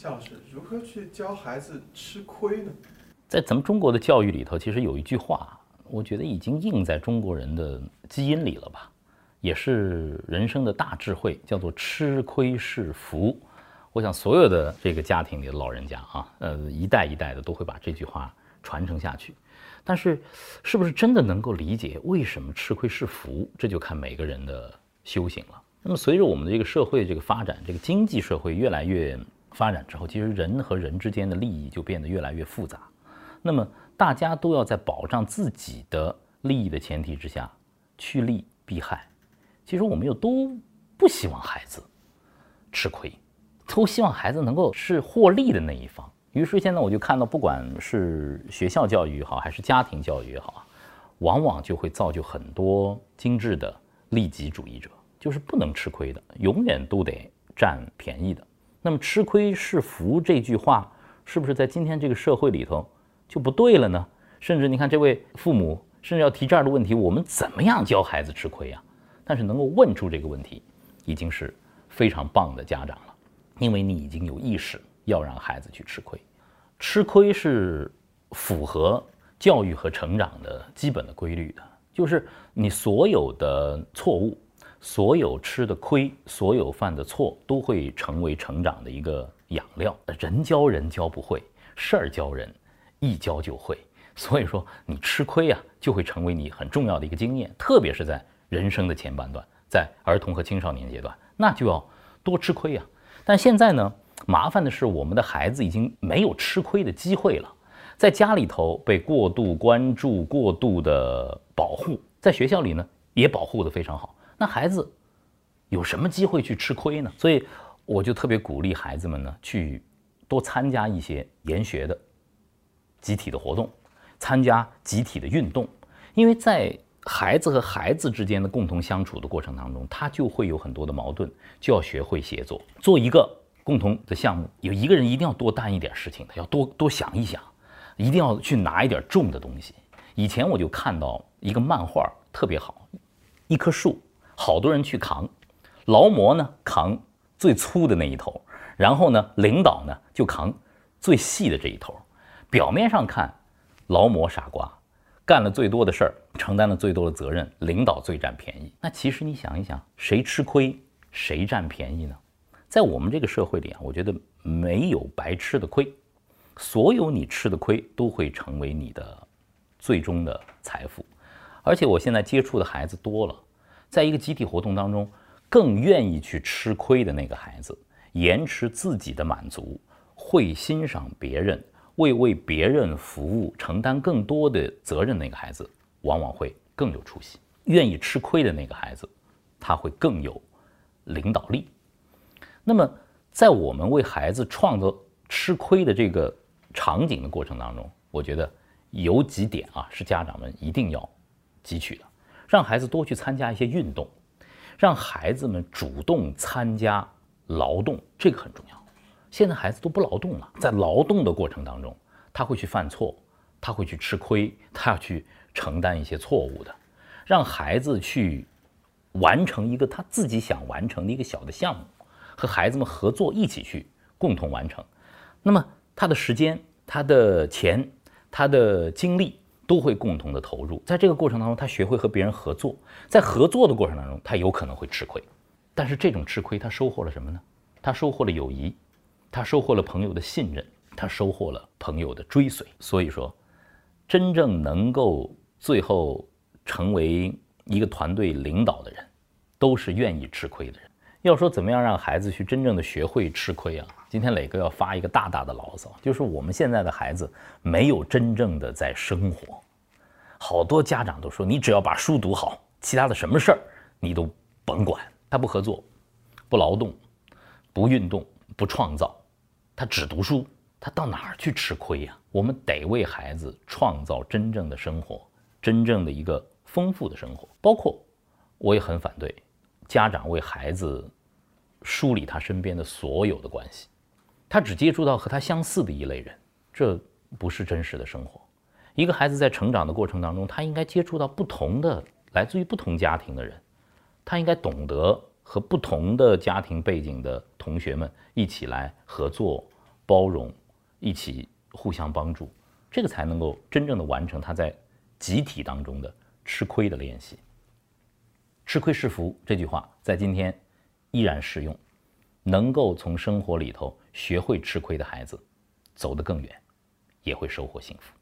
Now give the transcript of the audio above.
夏老师，如何去教孩子吃亏呢？在咱们中国的教育里头，其实有一句话，我觉得已经印在中国人的基因里了吧，也是人生的大智慧，叫做“吃亏是福”。我想所有的这个家庭里的老人家啊，呃，一代一代的都会把这句话传承下去。但是，是不是真的能够理解为什么吃亏是福？这就看每个人的修行了。那么，随着我们的这个社会这个发展，这个经济社会越来越发展之后，其实人和人之间的利益就变得越来越复杂。那么大家都要在保障自己的利益的前提之下，趋利避害。其实我们又都不希望孩子吃亏，都希望孩子能够是获利的那一方。于是现在我就看到，不管是学校教育也好，还是家庭教育也好，往往就会造就很多精致的利己主义者，就是不能吃亏的，永远都得占便宜的。那么“吃亏是福”这句话，是不是在今天这个社会里头？就不对了呢。甚至你看，这位父母甚至要提这样的问题：我们怎么样教孩子吃亏呀？但是能够问出这个问题，已经是非常棒的家长了，因为你已经有意识要让孩子去吃亏。吃亏是符合教育和成长的基本的规律的，就是你所有的错误、所有吃的亏、所有犯的错，都会成为成长的一个养料。人教人教不会，事儿教人。一教就会，所以说你吃亏啊，就会成为你很重要的一个经验，特别是在人生的前半段，在儿童和青少年阶段，那就要多吃亏呀。但现在呢，麻烦的是我们的孩子已经没有吃亏的机会了，在家里头被过度关注、过度的保护，在学校里呢也保护得非常好，那孩子有什么机会去吃亏呢？所以我就特别鼓励孩子们呢，去多参加一些研学的。集体的活动，参加集体的运动，因为在孩子和孩子之间的共同相处的过程当中，他就会有很多的矛盾，就要学会协作。做一个共同的项目，有一个人一定要多担一点事情他，要多多想一想，一定要去拿一点重的东西。以前我就看到一个漫画特别好，一棵树，好多人去扛，劳模呢扛最粗的那一头，然后呢领导呢就扛最细的这一头。表面上看，劳模傻瓜，干了最多的事儿，承担了最多的责任，领导最占便宜。那其实你想一想，谁吃亏，谁占便宜呢？在我们这个社会里啊，我觉得没有白吃的亏，所有你吃的亏都会成为你的最终的财富。而且我现在接触的孩子多了，在一个集体活动当中，更愿意去吃亏的那个孩子，延迟自己的满足，会欣赏别人。为为别人服务、承担更多的责任，那个孩子往往会更有出息。愿意吃亏的那个孩子，他会更有领导力。那么，在我们为孩子创造吃亏的这个场景的过程当中，我觉得有几点啊，是家长们一定要汲取的：让孩子多去参加一些运动，让孩子们主动参加劳动，这个很重要。现在孩子都不劳动了，在劳动的过程当中，他会去犯错，他会去吃亏，他要去承担一些错误的。让孩子去完成一个他自己想完成的一个小的项目，和孩子们合作一起去共同完成。那么他的时间、他的钱、他的精力都会共同的投入。在这个过程当中，他学会和别人合作，在合作的过程当中，他有可能会吃亏，但是这种吃亏他收获了什么呢？他收获了友谊。他收获了朋友的信任，他收获了朋友的追随。所以说，真正能够最后成为一个团队领导的人，都是愿意吃亏的人。要说怎么样让孩子去真正的学会吃亏啊？今天磊哥要发一个大大的牢骚，就是我们现在的孩子没有真正的在生活。好多家长都说，你只要把书读好，其他的什么事儿你都甭管。他不合作，不劳动，不运动。不创造，他只读书，他到哪儿去吃亏呀？我们得为孩子创造真正的生活，真正的一个丰富的生活。包括，我也很反对家长为孩子梳理他身边的所有的关系，他只接触到和他相似的一类人，这不是真实的生活。一个孩子在成长的过程当中，他应该接触到不同的来自于不同家庭的人，他应该懂得。和不同的家庭背景的同学们一起来合作、包容，一起互相帮助，这个才能够真正的完成他在集体当中的吃亏的练习。吃亏是福这句话在今天依然适用，能够从生活里头学会吃亏的孩子，走得更远，也会收获幸福。